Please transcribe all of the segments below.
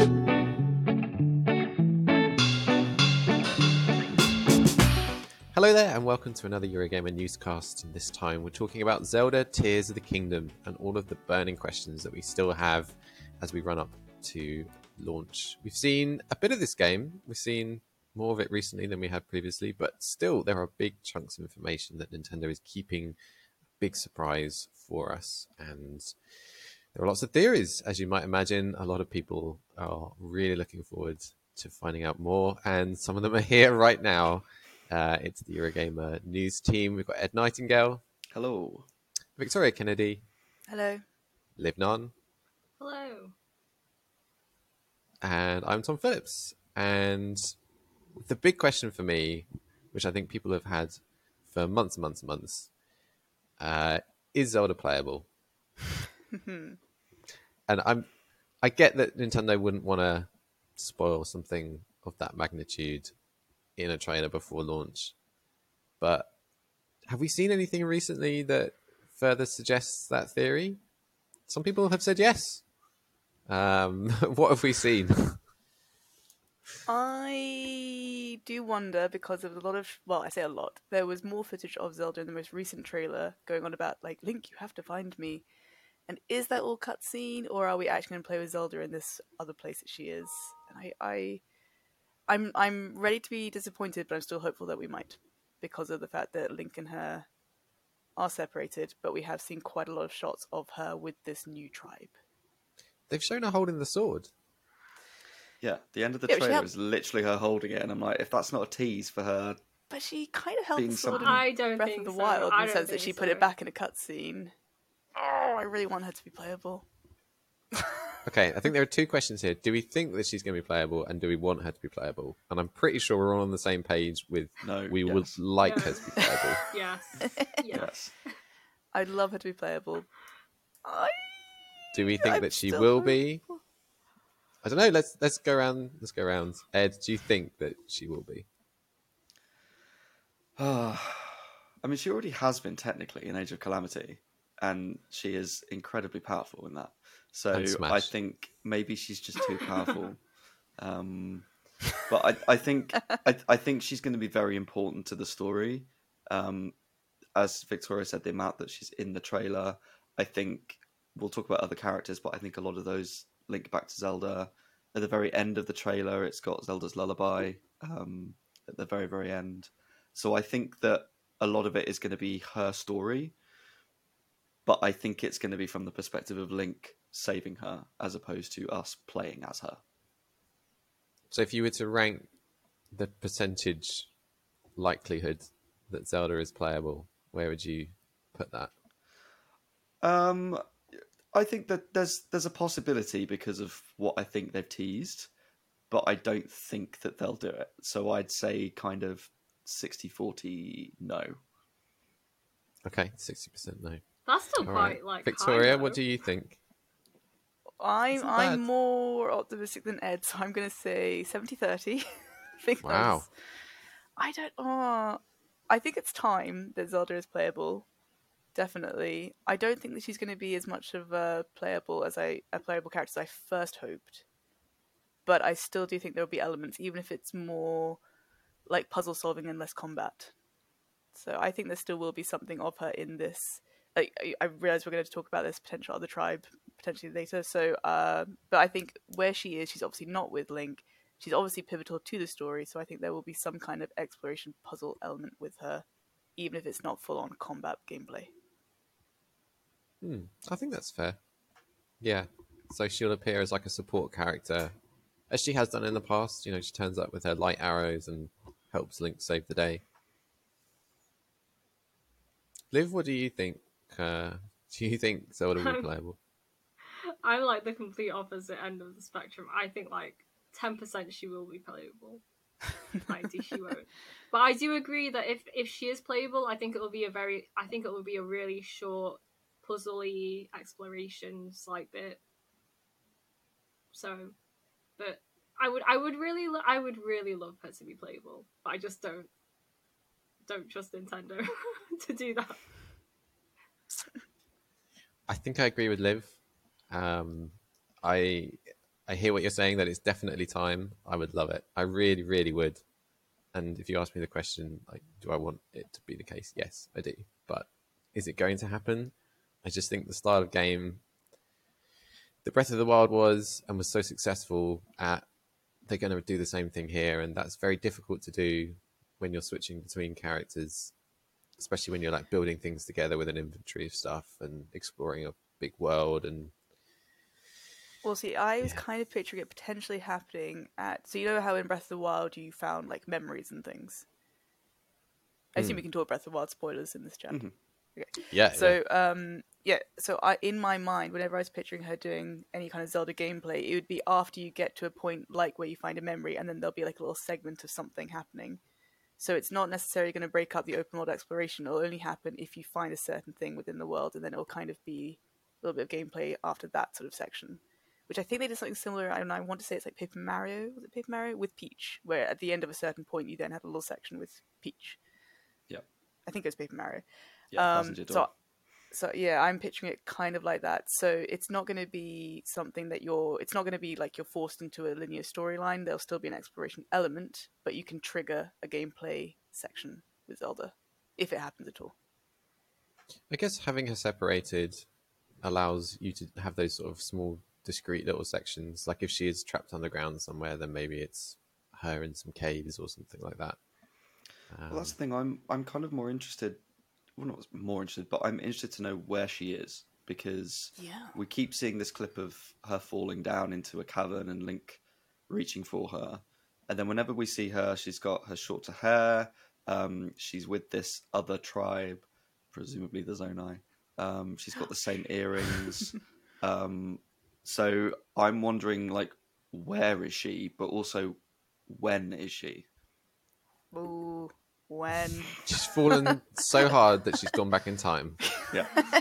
Hello there, and welcome to another Eurogamer newscast. This time, we're talking about Zelda Tears of the Kingdom and all of the burning questions that we still have as we run up to launch. We've seen a bit of this game. We've seen more of it recently than we had previously, but still, there are big chunks of information that Nintendo is keeping a big surprise for us. And there are lots of theories, as you might imagine. A lot of people are really looking forward to finding out more, and some of them are here right now. Uh, it's the Eurogamer news team. We've got Ed Nightingale, Hello. Victoria Kennedy, Hello. Liv Ngan, Hello. and I'm Tom Phillips. And the big question for me, which I think people have had for months and months and months, uh, is Zelda playable? And I'm, I get that Nintendo wouldn't want to spoil something of that magnitude in a trailer before launch, but have we seen anything recently that further suggests that theory? Some people have said yes. Um, what have we seen? I do wonder because of a lot of well, I say a lot. There was more footage of Zelda in the most recent trailer going on about like Link, you have to find me. And is that all cutscene, or are we actually going to play with Zelda in this other place that she is? And I, I, I'm, I'm ready to be disappointed, but I'm still hopeful that we might, because of the fact that Link and her are separated. But we have seen quite a lot of shots of her with this new tribe. They've shown her holding the sword. Yeah, the end of the Yeah, trailer is literally her holding it, and I'm like, if that's not a tease for her, But she kind of held the sword something- in I don't Breath think of the so. Wild I in the sense that think she put it back in a cutscene. Oh, I really want her to be playable. Okay, I think there are two questions here. Do we think that she's going to be playable, and do we want her to be playable? And I'm pretty sure we're all on the same page with No, we would like Yeah. her to be playable. Yes. Yeah. yes. I'd love her to be playable. I Do we think I'm that she still will be? hopeful. I don't know. Let's let's go around. Let's go around. Ed, do you think that she will be? I mean, she already has been technically in Age of Calamity, and she is incredibly powerful in that. So I think maybe she's just too powerful. um, but I, I think I, I think she's going to be very important to the story. Um, as Victoria said, the amount that she's in the trailer, I think we'll talk about other characters, but I think a lot of those link back to Zelda. At the very end of the trailer, it's got Zelda's lullaby um, at the very very end. So I think that a lot of it is going to be her story, but I think it's going to be from the perspective of Link saving her as opposed to us playing as her. So if you were to rank the percentage likelihood that Zelda is playable, where would you put that? Um, I think that there's there's a possibility because of what I think they've teased, but I don't think that they'll do it. So I'd say kind of 60-40 no. Okay, sixty percent no. That's still All quite right, like Victoria, high, what do you think? I'm Isn't bad. I'm more optimistic than Ed, so I'm going to say 70-30. because Wow. I don't. Oh, I think it's time that Zelda is playable. Definitely. I don't think that she's going to be as much of a playable as I a playable character as I first hoped. But I still do think there will be elements, even if it's more like puzzle solving and less combat. So I think there still will be something of her in this. I- realize we're going to talk about this potential other tribe potentially later. So, um, but I think where she is, she's obviously not with Link. She's obviously pivotal to the story. So I think there will be some kind of exploration puzzle element with her, even if it's not full on combat gameplay. Hmm, I think that's fair. Yeah. So she'll appear as like a support character, as she has done in the past. You know, she turns up with her light arrows and helps Link save the day. Liv, what do you think? Uh, do you think Zelda would be playable? I'm like the complete opposite end of the spectrum. I think like 10% she will be playable. 90 she won't. But I do agree that if if she is playable, I think it will be a very I think it will be a really short puzzly exploration like bit. So, but I would I would really lo- I would really love her to be playable, but I just don't don't trust Nintendo to do that. I think I agree with Liv. Um, I I hear what you're saying that it's definitely time. I would love it. I really, really would. And if you ask me the question, like, do I want it to be the case? Yes, I do. But is it going to happen? I just think the style of game the Breath of the Wild was and was so successful at, they're going to do the same thing here, and that's very difficult to do when you're switching between characters, especially when you're like building things together with an inventory of stuff and exploring a big world and. Well, see, I was Yeah. kind of picturing it potentially happening at. So you know how in Breath of the Wild you found like memories and things. I assume Hmm. we can talk Breath of the Wild spoilers in this chat. Mhm. Yeah. So um yeah, so I in my mind, whenever I was picturing her doing any kind of Zelda gameplay, it would be after you get to a point like where you find a memory and then there'll be like a little segment of something happening. So it's not necessarily going to break up the open world exploration. It'll only happen if you find a certain thing within the world, and then it'll kind of be a little bit of gameplay after that sort of section. Which I think they did something similar. I don't know. I want to say it's like Paper Mario. Was it Paper Mario with Peach, where at the end of a certain point you then had a little section with Peach. Yep. I think it was Paper Mario. Yeah, Um, passenger door. so, so yeah, I'm picturing it kind of like that. So it's not going to be something that you're. It's not going to be like you're forced into a linear storyline. There'll still be an exploration element, but you can trigger a gameplay section with Zelda if it happens at all. I guess having her separated allows you to have those sort of small, discrete little sections. Like if she is trapped underground somewhere, then maybe it's her in some caves or something like that. Um, Well, that's the thing. I'm I'm kind of more interested. Well, not more interested, but I'm interested to know where she is because Yeah. we keep seeing this clip of her falling down into a cavern and Link reaching for her, and then whenever we see her, she's got her shorter hair. Um, she's with this other tribe, presumably the Zonai. Um, she's got the same earrings. um, so I'm wondering, like, where is she? But also, when is she? Ooh, when? she's fallen so hard that she's gone back in time. Yeah,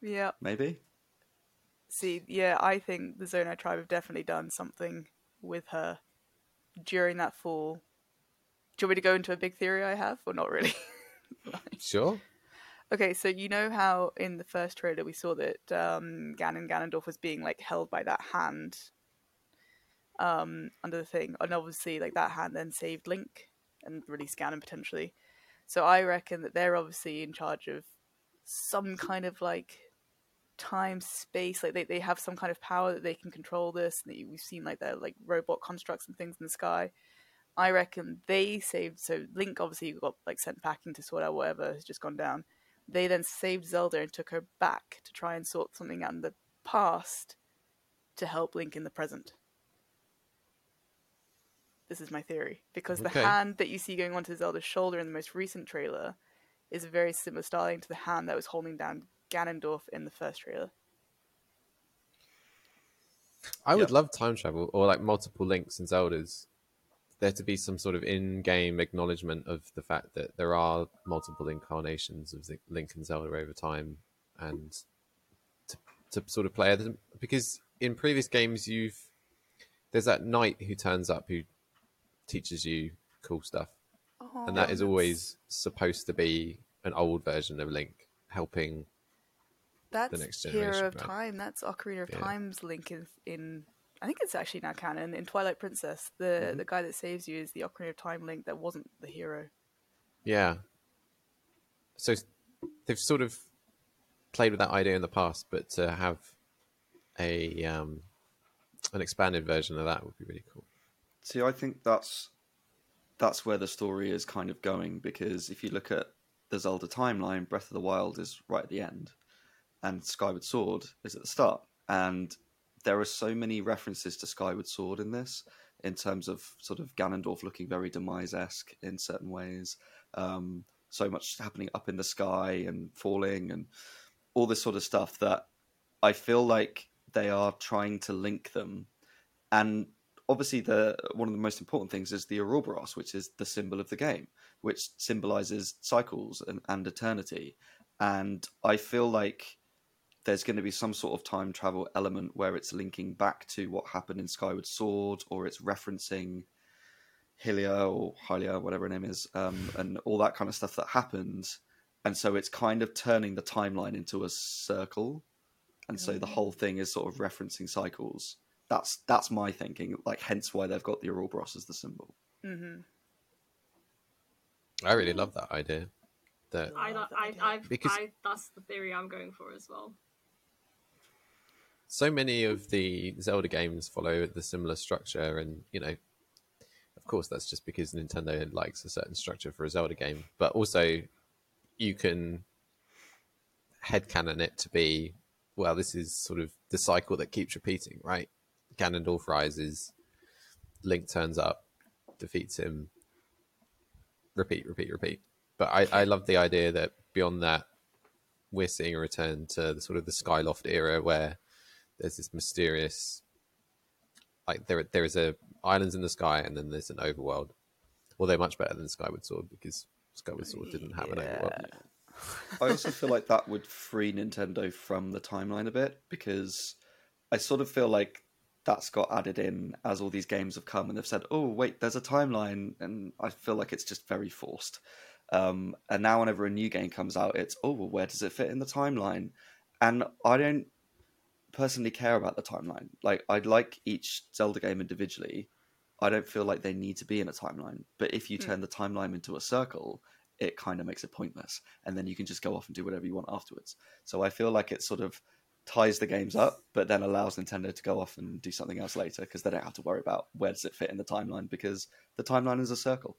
yeah. maybe. See, yeah, I think the Zonai tribe have definitely done something with her during that fall. Do you want me to go into a big theory I have, or not really? Sure. Okay, so you know how in the first trailer we saw that um, Ganon Ganondorf was being like held by that hand um, under the thing, and obviously like that hand then saved Link and released Ganon potentially. So I reckon that they're obviously in charge of some kind of like time space, like they, they have some kind of power that they can control this. And that we've seen like their like robot constructs and things in the sky. I reckon they saved. So Link obviously got like sent packing to sort out whatever has just gone down. They then saved Zelda and took her back to try and sort something out in the past to help Link in the present. This is my theory because the Okay. hand that you see going onto Zelda's shoulder in the most recent trailer is a very similar styling to the hand that was holding down Ganondorf in the first trailer. I would Yep. love time travel or like multiple links and Zeldas. There to be some sort of in-game acknowledgement of the fact that there are multiple incarnations of the Link and Zelda over time, and to, to sort of play them because in previous games you've there's that knight who turns up who teaches you cool stuff, and that is always supposed to be an old version of Link helping. that's next Hero generation, of right? Time. That's Ocarina of Yeah. Time's Link in, in I think it's actually now canon in Twilight Princess. The Mm-hmm. the guy that saves you is the Ocarina of Time Link that wasn't the hero. Yeah. So they've sort of played with that idea in the past, but to have a um, an expanded version of that would be really cool. See, I think that's that's where the story is kind of going because if you look at the Zelda timeline, Breath of the Wild is right at the end, and Skyward Sword is at the start, and there are so many references to Skyward Sword in this, in terms of sort of Ganondorf looking very Demise esque in certain ways. Um, so much happening up in the sky and falling and all this sort of stuff that I feel like they are trying to link them. And obviously, the one of the most important things is the Ouroboros, which is the symbol of the game, which symbolizes cycles and, and eternity. And I feel like there's going to be some sort of time travel element where it's linking back to what happened in Skyward Sword, or it's referencing Hylia or Hylia, whatever her name is, um, and all that kind of stuff that happened. And so it's kind of turning the timeline into a circle. and so the whole thing is sort of referencing cycles. That's that's my thinking. Like, hence why they've got the Ouroboros as the symbol. hmm I really love that idea. That I, love I. I, Because- I, that's the theory I'm going for as well. so many of the Zelda games follow the similar structure, and you know, of course, that's just because Nintendo likes a certain structure for a Zelda game. But also, you can headcanon it to be, well, this is sort of the cycle that keeps repeating, right? Ganondorf rises, Link turns up, defeats him, repeat, repeat, repeat. But I, I love the idea that beyond that, we're seeing a return to the sort of the Skyloft era where there's this mysterious like there there is a islands in the sky and then there's an overworld. Although much better than Skyward Sword because Skyward Sword didn't have an overworld. I also feel like that would free Nintendo from the timeline a bit because I sort of feel like that's got added in as all these games have come and they've said, "Oh, wait, there's a timeline," and I feel like it's just very forced. Um, and now, whenever a new game comes out, it's, "Oh, well, where does it fit in the timeline?" And I don't personally care about the timeline. Like, I'd like each Zelda game individually. I don't feel like they need to be in a timeline. But if you Hmm. turn the timeline into a circle, it kind of makes it pointless and then you can just go off and do whatever you want afterwards so i feel like it's sort of ties the games up but then allows nintendo to go off and do something else later because they don't have to worry about where does it fit in the timeline because the timeline is a circle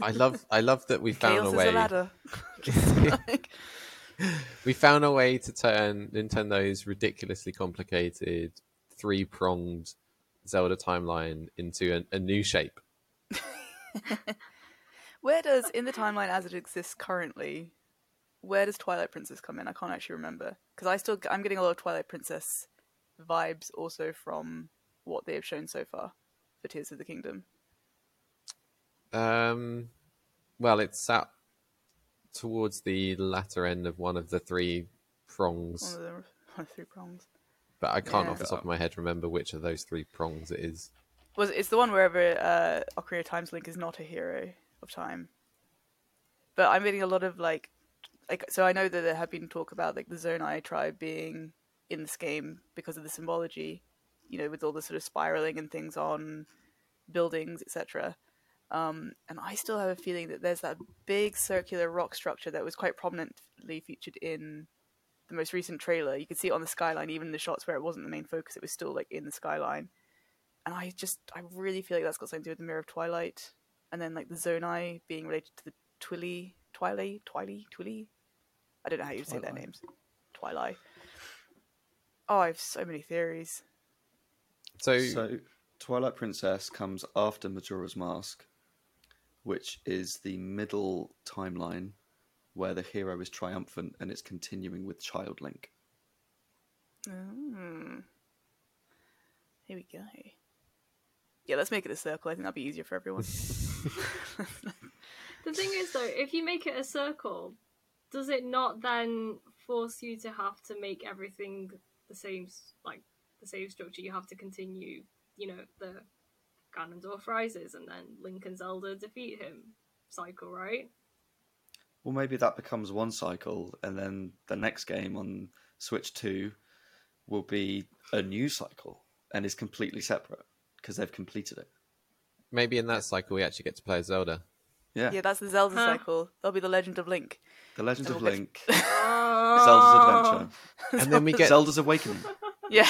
I love I love that we found Chaos a is way a ladder. We found a way to turn Nintendo's ridiculously complicated three pronged Zelda timeline into a, a new shape. where does in the timeline as it exists currently? Where does Twilight Princess come in? I can't actually remember because I still I'm getting a lot of Twilight Princess vibes also from what they have shown so far for Tears of the Kingdom. Um, well, it's sat towards the latter end of one of the three prongs. One of the one of the three prongs. but I can't Yeah. off the top of my head remember which of those three prongs it is. Was it's the one wherever uh, Ocarina of Time's Link is not a hero of time. But I'm getting a lot of like, like so I know that there have been talk about like the Zonai tribe being in this game because of the symbology, you know, with all the sort of spiraling and things on buildings, etc. Um, and I still have a feeling that there's that big circular rock structure that was quite prominently featured in the most recent trailer. You could see it on the skyline, even in the shots where it wasn't the main focus, it was still like in the skyline and I just I really feel like that's got something to do with the Mirror of Twilight, and then like the Zonai being related to the Twili, Twili, Twili, Twili. I don't know how you say their names. Twilight. Oh, I have so many theories. So, so twilight princess comes after majora's mask which is the middle timeline where the hero is triumphant and it's continuing with child link Mm. Here we go. Yeah, let's make it a circle. I think that'd be easier for everyone. The thing is, though, if you make it a circle, does it not then force you to have to make everything the same, like the same structure? You have to continue, you know, the Ganondorf rises and then Link and Zelda defeat him cycle, right? Well, maybe that becomes one cycle, and then the next game on Switch 2 will be a new cycle and is completely separate because they've completed it. maybe in that cycle we actually get to play Zelda. Yeah. yeah, that's the Zelda Huh. cycle. That'll be the Legend of Link. The Legend And of we'll get- Link. Zelda's Adventure, And then we get Zelda's Awakening. Yeah.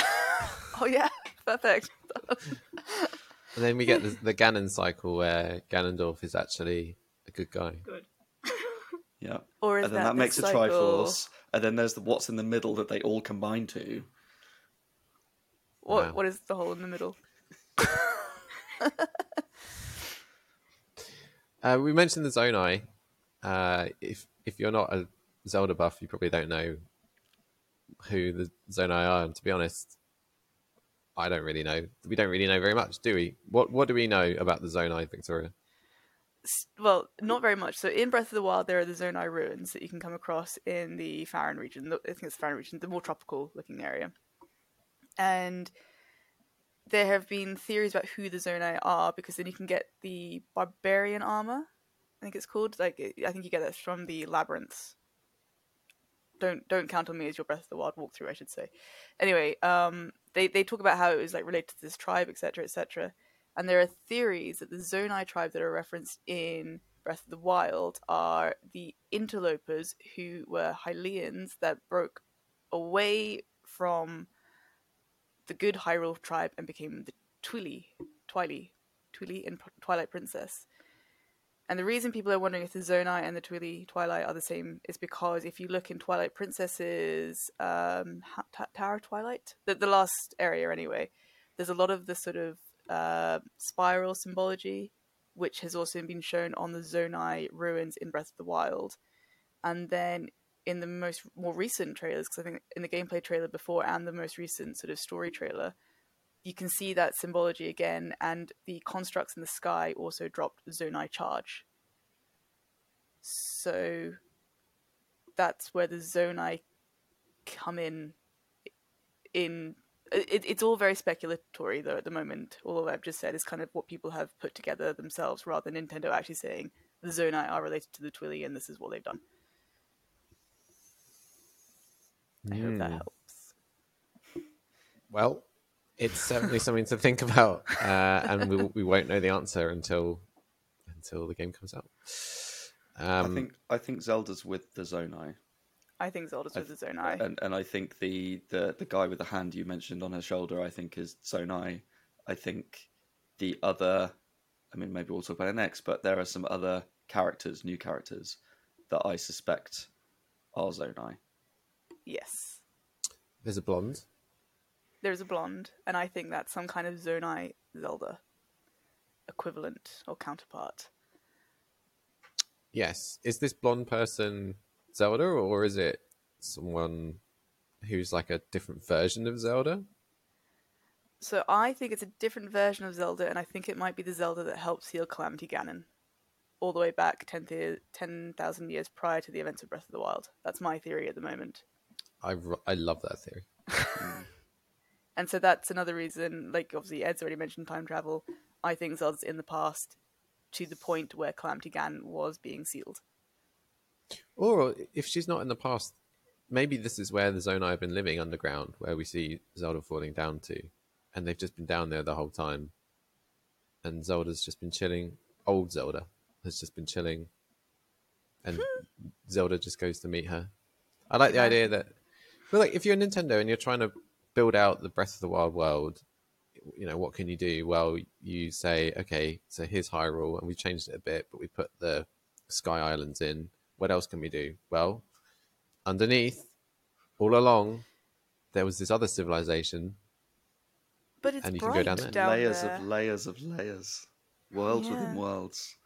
oh yeah. Perfect. and then we get the, the Ganon cycle where Ganondorf is actually a good guy. Good. Yeah. Or is And then that, that, the makes a cycle- Triforce. And then there's the what's in the middle that they all combine to. What Wow. what is the hole in the middle? Uh, we mentioned the Zonai. Uh, if if you're not a Zelda buff, you probably don't know who the Zonai are. And to be honest, I don't really know. We don't really know very much, do we? What What do we know about the Zonai, Victoria? Well, not very much. So in Breath of the Wild, there are the Zonai ruins that you can come across in the Faron region. I think it's the Faron region, the more tropical-looking area. And there have been theories about who the Zonai are because then you can get the Barbarian armor. I think it's called. Like I think you get that from the labyrinths. don't don't count on me as your Breath of the Wild walkthrough, I should say. Anyway, um, they they talk about how it was like related to this tribe, etc., etc. And there are theories that the Zonai tribe that are referenced in Breath of the Wild are the interlopers who were Hylians that broke away from the good Hyrule tribe and became the Twili, Twili, Twili in Twilight Princess. And the reason people are wondering if the Zonai and the Twili Twilight are the same is because if you look in Twilight Princess's um, Tower Twilight, the, the last area anyway, there's a lot of the sort of uh, spiral symbology, which has also been shown on the Zonai ruins in Breath of the Wild. And then in the most more recent trailers, because I think in the gameplay trailer before and the most recent sort of story trailer, you can see that symbology again, and the constructs in the sky also dropped Zonai charge. So that's where the Zonai come in. In it, it's all very speculatory though at the moment. All I've just said is kind of what people have put together themselves, rather than Nintendo actually saying the Zonai are related to the Twili and this is what they've done. I hope that Hmm. helps. Well, it's certainly something to think about, uh, and we, we won't know the answer until until the game comes out. Um, I think I think Zelda's with the Zonai, I think Zelda's I with the Zonai. and and I think the, the the guy with the hand you mentioned on her shoulder, I think is Zonai. I think the other, I mean, maybe we'll talk about it next, but there are some other characters, new characters, that I suspect are Zonai. Yes. there's a blonde. There's a blonde, and I think that's some kind of Zonai Zelda equivalent or counterpart. Yes, is this blonde person Zelda, or is it someone who's like a different version of Zelda? So I think it's a different version of Zelda, and I think it might be the Zelda that helped heal Calamity Ganon, all the way back 10,000 10, years prior to the events of Breath of the Wild. That's my theory at the moment. I, I love that theory. And so that's another reason, like obviously Ed's already mentioned time travel. I think Zelda's in the past to the point where Calamity Ganon was being sealed. Or if she's not in the past, maybe this is where the zone I've been living underground, where we see Zelda falling down to, and they've just been down there the whole time. And Zelda's just been chilling. Old Zelda has just been chilling, and hmm. Zelda just goes to meet her. I like the idea that, well, like if you're Nintendo and you're trying to build out the Breath of the Wild world, you know what can you do? Well, you say, okay, so here's Hyrule, and we changed it a bit, but we put the Sky Islands in. What else can we do? Well, underneath, all along, there was this other civilization. But it's And you can bright go down there. down layers there. of layers of layers, worlds Yeah. within worlds.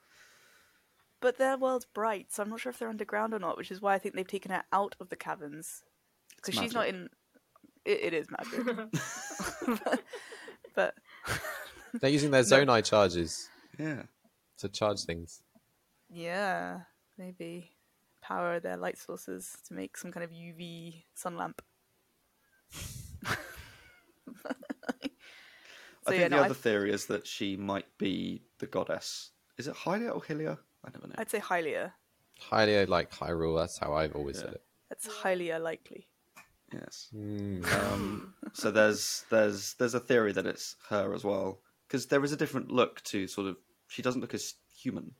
But their world's bright, so I'm not sure if they're underground or not, which is why I think they've taken it out of the caverns. Because she's not in. It, it is magic. but, but They're using their No. Zonai charges Yeah, to charge things. yeah, maybe power their light sources to make some kind of UV sun lamp. I think yeah, the no, other I- theory is that she might be the goddess. Is it Hylia or Hylia? I never know. I'd say Hylia. Highly like Hyrule, that's how I've always said it. That's highly unlikely. Yes. Mm. Um, so there's there's there's a theory that it's her as well because there is a different look to sort of she doesn't look as human.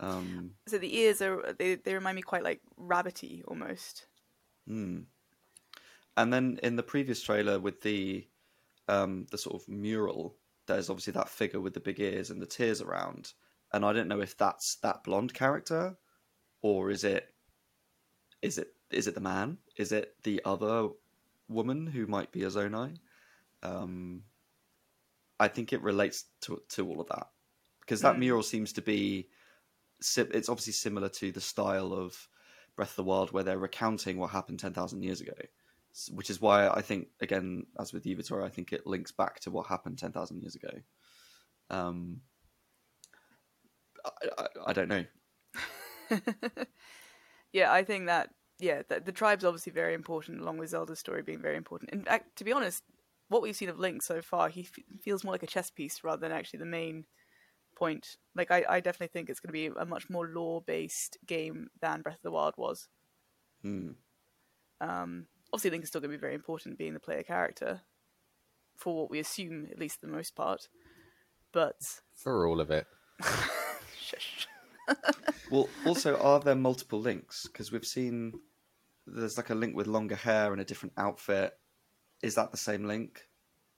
Um, So the ears are they, they remind me quite like rabbity almost. hmm. And then in the previous trailer with the um, the sort of mural, there's obviously that figure with the big ears and the tears around, and I don't know if that's that blonde character, or is it is it is it the man? Is it the other woman who might be a Zonai? Um, I think it relates to to all of that because that Mm. mural seems to be it's obviously similar to the style of Breath of the Wild where they're recounting what happened ten thousand years ago, which is why I think again as with you, Victoria, I think it links back to what happened ten thousand years ago. Um, I, I, I don't know. yeah, I think that yeah, the, the tribe's obviously very important, along with Zelda's story being very important. In fact, to be honest, what we've seen of Link so far, he f- feels more like a chess piece rather than actually the main point. Like, I, I definitely think it's going to be a much more lore-based game than Breath of the Wild was. Hmm. Um, obviously, Link is still going to be very important, being the player character, for what we assume, at least the most part. But For all of it. shush. Well, also, are there multiple links? Because we've seen there's like a link with longer hair and a different outfit. Is that the same link,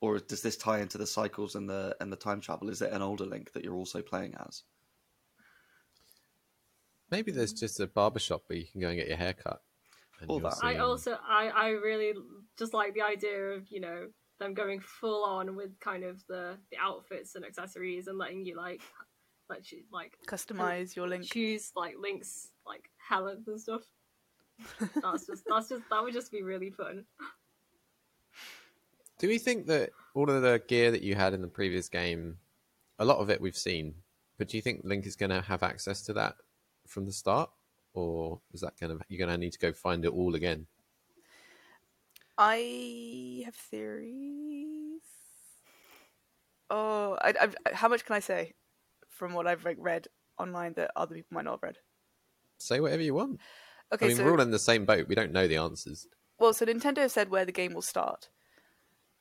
or does this tie into the cycles and the and the time travel? Is it an older link that you're also playing as? Maybe there's just a barbershop where you can go and get your hair cut. All that. see I also I I really just like the idea of you know them going full on with kind of the the outfits and accessories and letting you like let you like Customize your link. choose like links like talents and stuff. That's just that's just that would just be really fun. Do we think that all of the gear that you had in the previous game, a lot of it we've seen, but do you think Link is going to have access to that from the start, or is that going to you're going to need to go find it all again? I have theories. Oh, I, I, how much can I say from what I've like, read online that other people might not have read? Say whatever you want. Okay, I mean, so we're all in the same boat. We don't know the answers. well, so Nintendo have said where the game will start,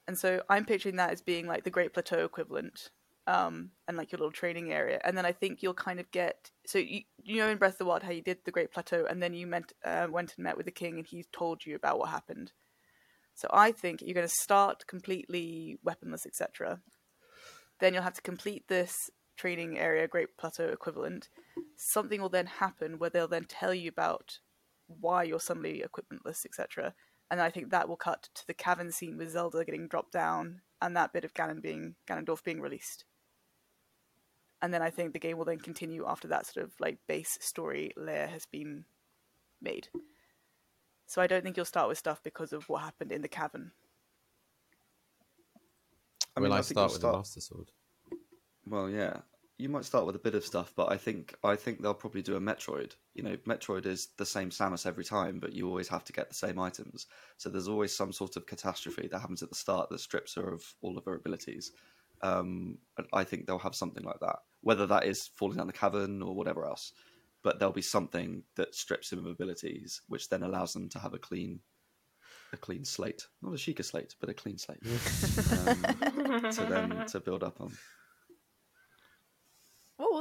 and so I'm picturing that as being like the Great Plateau equivalent, um, and like your little training area, and then I think you'll kind of get so you you know in Breath of the Wild how you did the Great Plateau, and then you meant uh, went and met with the king, and he told you about what happened. So I think you're going to start completely weaponless, etc. Then you'll have to complete this training area, Great Plateau equivalent. Something will then happen where they'll then tell you about why you're suddenly equipmentless, etc. And I think that will cut to the cavern scene with Zelda getting dropped down and that bit of Ganon being Ganondorf being released. And then I think the game will then continue after that sort of like base story layer has been made. So I don't think you'll start with stuff because of what happened in the cavern. I Will mean, I, I think start you'll with start- the Master Sword? Well, yeah, you might start with a bit of stuff, but I think I think they'll probably do a Metroid. You know, Metroid is the same Samus every time, but you always have to get the same items. So there's always some sort of catastrophe that happens at the start that strips her of all of her abilities. Um, and I think they'll have something like that, whether that is falling down the cavern or whatever else. But there'll be something that strips him of abilities, which then allows them to have a clean, a clean slate, not a Sheikah slate, but a clean slate um, to then to build up on.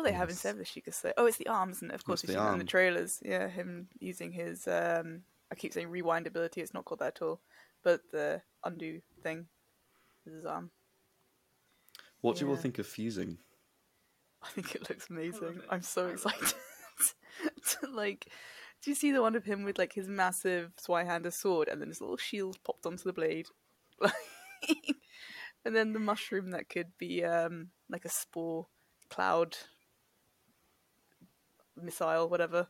What will they have Yes. instead of the Sheikah Slate? Oh, it's the arms, and of course It's we've the seen that in the trailers. Yeah, him using his um, I keep saying rewind ability. It's not called that at all, but the undo thing with his arm. What do you all think of fusing? I think it looks amazing. it. I'm so I love it. excited. to, like, do you see the one of him with like his massive Zweihander sword and then his little shield popped onto the blade? And then the mushroom that could be um like a spore cloud missile, whatever.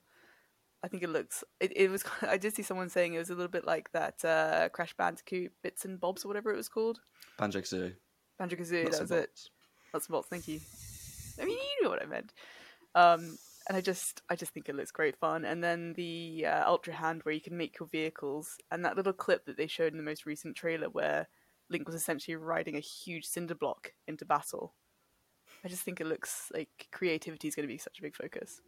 I think it looks. It, it was. I did see someone saying it was a little bit like that uh, Crash Bandicoot bits and bobs or whatever it was called. Banjo Kazooie. Banjo Kazooie. That was it. That's bolts. Thank you. I mean, you know what I meant. Um, and I just, I just think it looks great fun. And then the uh, Ultra Hand, where you can make your vehicles, and that little clip that they showed in the most recent trailer, where Link was essentially riding a huge cinder block into battle. I just think it looks like creativity is going to be such a big focus.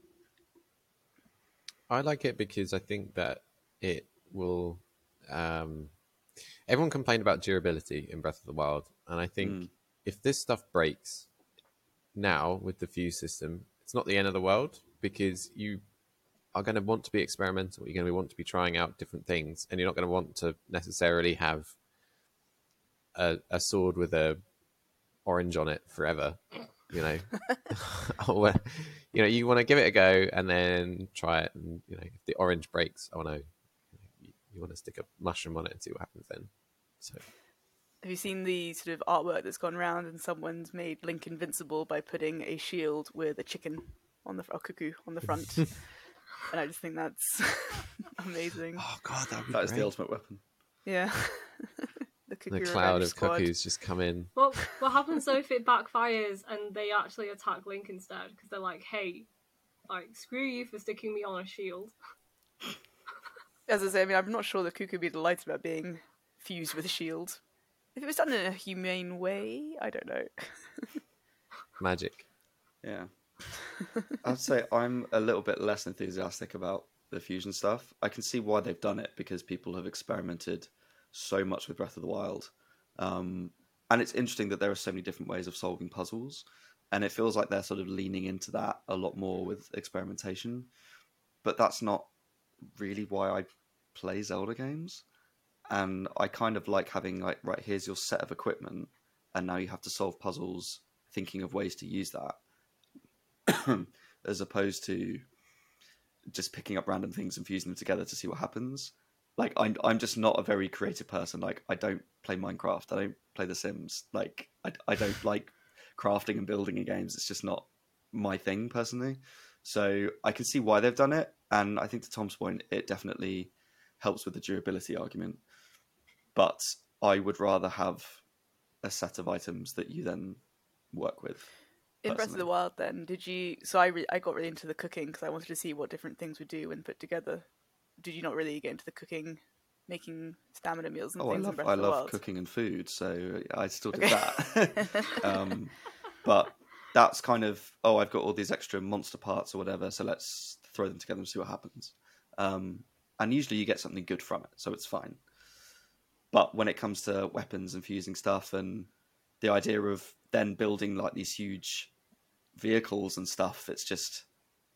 I like it because I think that it will. Um, everyone complained about durability in Breath of the Wild, and I think Mm. if this stuff breaks now with the fuse system, it's not the end of the world because you are going to want to be experimental. You're going to want to be trying out different things, and you're not going to want to necessarily have a, a sword with a orange on it forever. You know, or, you know, you want to give it a go and then try it, and you know, if the orange breaks, oh no, you, you want to stick a mushroom on it and see what happens then. So Have you seen the sort of artwork that's gone around and someone's made Link invincible by putting a shield with a chicken on the or Cucco on the front? and I just think that's amazing. Oh god, that That is great. the ultimate weapon. Yeah. The Cucco the cloud of squad. Cuccos just come in. Well, what happens though if it backfires and they actually attack Link instead? Because they're like, hey, like, screw you for sticking me on a shield. As I say, I mean, I'm not sure the Cucco would be delighted about being fused with a shield. If it was done in a humane way, I don't know. Magic. Yeah. I'd say I'm a little bit less enthusiastic about the fusion stuff. I can see why they've done it because people have experimented so much with Breath of the Wild. Um, and it's interesting that there are so many different ways of solving puzzles. And it feels like they're sort of leaning into that a lot more with experimentation. But that's not really why I play Zelda games. And I kind of like having, like, right, here's your set of equipment. And now you have to solve puzzles thinking of ways to use that. as opposed to just picking up random things and fusing them together to see what happens. Like I'm, I'm just not a very creative person. Like I don't play Minecraft. I don't play The Sims. Like I, I don't like crafting and building in games. It's just not my thing personally. So I can see why they've done it, and I think to Tom's point, it definitely helps with the durability argument. But I would rather have a set of items that you then work with in Breath of the Wild, then did you? So I re- I got really into the cooking because I wanted to see what different things would do when put together. Did you not really get into the cooking, making stamina meals and oh, things? I love I love cooking and food, so I still did Okay. that. um, but that's kind of oh, I've got all these extra monster parts or whatever, so let's throw them together and see what happens. Um, and usually you get something good from it, so it's fine. But when it comes to weapons and fusing stuff, and the idea of then building like these huge vehicles and stuff, it's just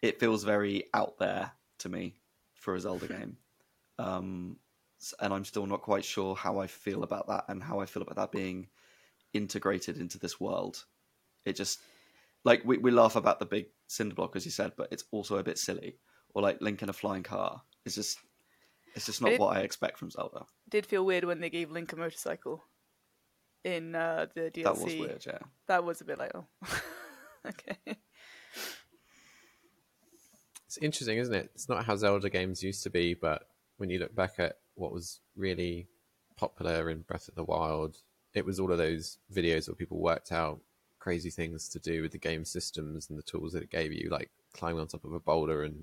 it feels very out there to me for a Zelda game. Um, and I'm still not quite sure how I feel about that and how I feel about that being integrated into this world. It just like we, we laugh about the big cinder block as you said, but it's also a bit silly. Or like Link in a flying car. It's just it's just not It- what I expect from Zelda. Did feel weird when they gave Link a motorcycle in uh, the DLC. That was weird, yeah. That was a bit like oh, okay. It's interesting, isn't it? It's not how Zelda games used to be, but when you look back at what was really popular in Breath of the Wild, it was all of those videos where people worked out crazy things to do with the game systems and the tools that it gave you, like climbing on top of a boulder and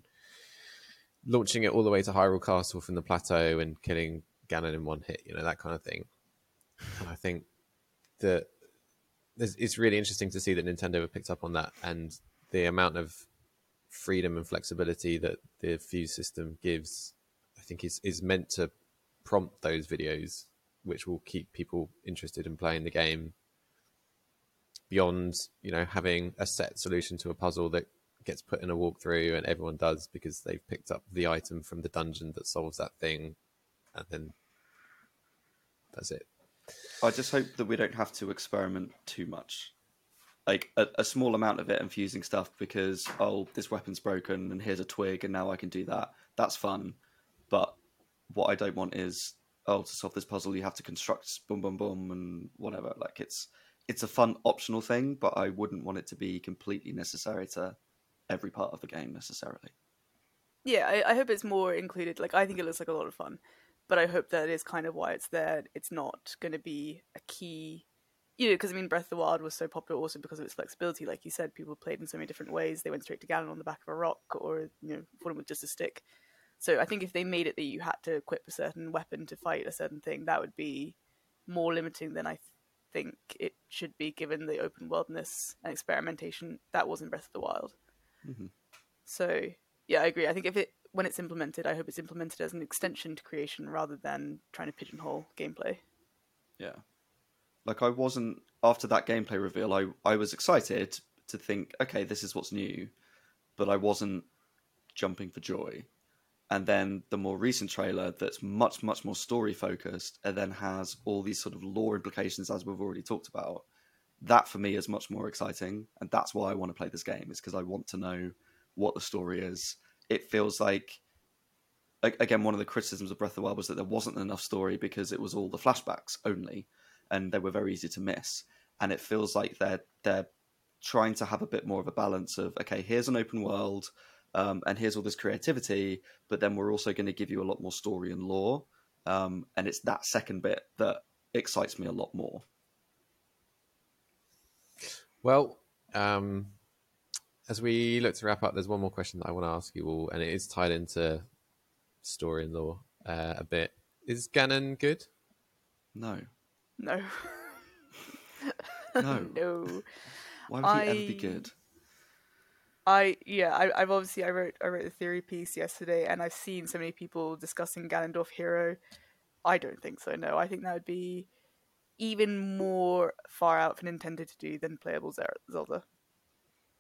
launching it all the way to Hyrule Castle from the plateau and killing Ganon in one hit, you know, that kind of thing. And I think that it's really interesting to see that Nintendo have picked up on that and the amount of freedom and flexibility that the Fuse system gives, I think is is meant to prompt those videos, which will keep people interested in playing the game. Beyond, you know, having a set solution to a puzzle that gets put in a walkthrough and everyone does because they've picked up the item from the dungeon that solves that thing, and then that's it. I just hope that we don't have to experiment too much. Like a, a small amount of it and fusing stuff because oh this weapon's broken and here's a twig and now I can do that. That's fun. But what I don't want is oh to solve this puzzle you have to construct boom boom boom and whatever. Like it's it's a fun optional thing, but I wouldn't want it to be completely necessary to every part of the game necessarily. Yeah, I, I hope it's more included. Like, I think it looks like a lot of fun, but I hope that is kind of why it's there. It's not going to be a key, you know, because I mean, Breath of the Wild was so popular also because of its flexibility. Like you said, people played in so many different ways. They went straight to Ganon on the back of a rock, or you know, fought him with just a stick. So I think if they made it that you had to equip a certain weapon to fight a certain thing, that would be more limiting than I think it should be, given the open worldness and experimentation that was in Breath of the Wild. Mhm. So yeah, I agree. I think if it when it's implemented, I hope it's implemented as an extension to creation rather than trying to pigeonhole gameplay. Yeah. Like I wasn't after that gameplay reveal, I I was excited to think, okay, this is what's new, but I wasn't jumping for joy. And then the more recent trailer that's much, much more story focused and then has all these sort of lore implications as we've already talked about. That for me is much more exciting. And that's why I want to play this game, is because I want to know what the story is. It feels like again, one of the criticisms of Breath of the Wild was that there wasn't enough story because it was all the flashbacks only, and they were very easy to miss. And it feels like they're they're trying to have a bit more of a balance of okay, here's an open world, um, and here's all this creativity, but then we're also going to give you a lot more story and lore, um, and it's that second bit that excites me a lot more. Well, um, as we look to wrap up, there's one more question that I want to ask you all, and it is tied into story and lore uh, a bit. Is Ganon good? No, No. No. no. why would he ever be good? I yeah, I, I've obviously I wrote I wrote the theory piece yesterday, and I've seen so many people discussing Ganondorf hero. I don't think so. No, I think that would be even more far out for Nintendo to do than playable Zelda.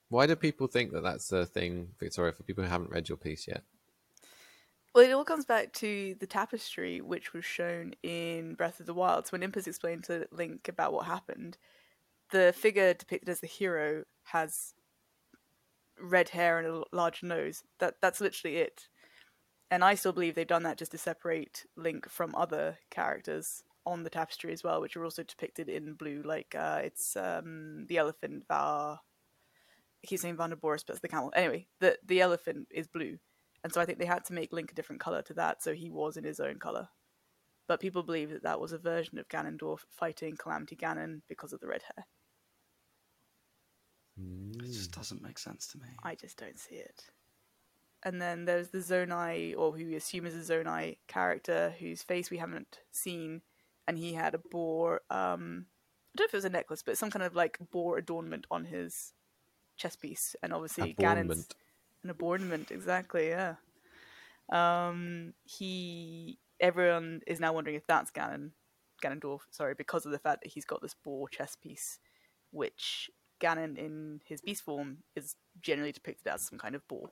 Why do people think that that's a thing, Victoria? For people who haven't read your piece yet, Well, it all comes back to the tapestry, which was shown in Breath of the Wild. So when Impa explained to Link about what happened, the figure depicted as the hero has red hair and a large nose. That that's literally it. And I still believe they've done that just to separate Link from other characters on the tapestry as well, which are also depicted in blue. Like uh, it's um, the elephant, Vah. I keep saying Vah Naboris, but it's the camel. Anyway, the the elephant is blue, and so I think they had to make Link a different color to that, so he was in his own color. But people believe that that was a version of Ganondorf fighting Calamity Ganon because of the red hair. It just doesn't make sense to me. I just don't see it. And then there's the Zonai, or who we assume is a Zonai character, whose face we haven't seen, and he had a boar. Um, I don't know if it was a necklace, but some kind of like boar adornment on his chest piece, and obviously Ganon's Adornment. An adornment, exactly. Yeah. Um, he. Everyone is now wondering if that's Ganon, Ganondorf. Sorry, because of the fact that he's got this boar chess piece, which Ganon in his beast form is generally depicted as some kind of boar.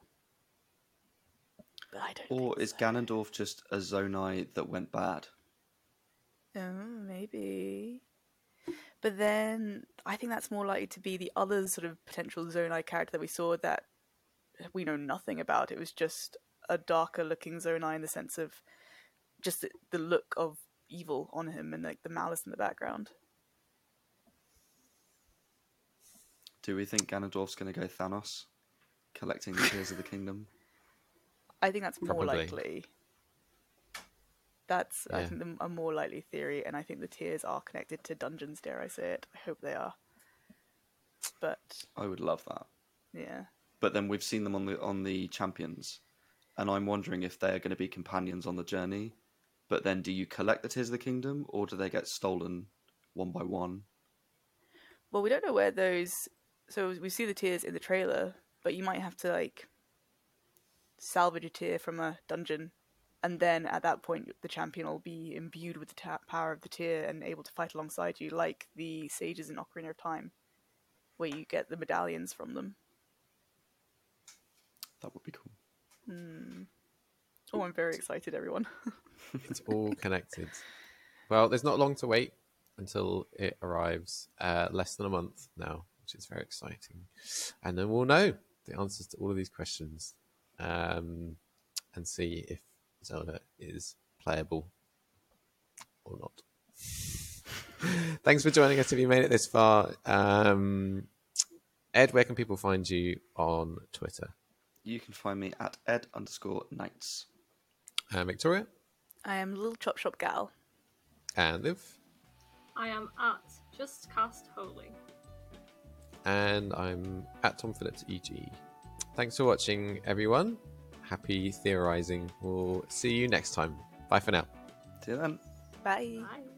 But I don't. Or is so. Ganondorf just a Zonai that went bad? Oh, maybe. But then I think that's more likely to be the other sort of potential Zonai character that we saw that we know nothing about. It was just a darker looking Zonai in the sense of just the, the look of evil on him and like the malice in the background. Do we think Ganondorf's going to go Thanos, collecting the tears of the kingdom? I think that's more Probably. likely. That's I think the, a more likely theory, and I think the tears are connected to dungeons. Dare I say it? I hope they are. But I would love that. yeah, But then we've seen them on the on the champions, and I'm wondering if they're going to be companions on the journey. But then, do you collect the tears of the kingdom, or do they get stolen one by one? well, we don't know where those. So we see the tears in the trailer, but you might have to like salvage a tear from a dungeon, and then at that point, the champion will be imbued with the ta- power of the tear and able to fight alongside you, like the sages in Ocarina of Time, where you get the medallions from them. That would be cool. Oh, I'm very excited, everyone. it's all connected. Well, there's not long to wait until it arrives. Uh, less than a month now, which is very exciting, and then we'll know the answers to all of these questions, um, and see if Zelda is playable or not. Thanks for joining us. If you made it this far, um, Ed, where can people find you on Twitter? You can find me at ed underscore knights. Uh, Victoria I am Little Chop Shop Gal. and Liv, I am at Just Cast Holy. and I'm at Tom Phillips EG. Thanks for watching, everyone. Happy theorizing. We'll see you next time. Bye for now. See you then. Bye. Bye.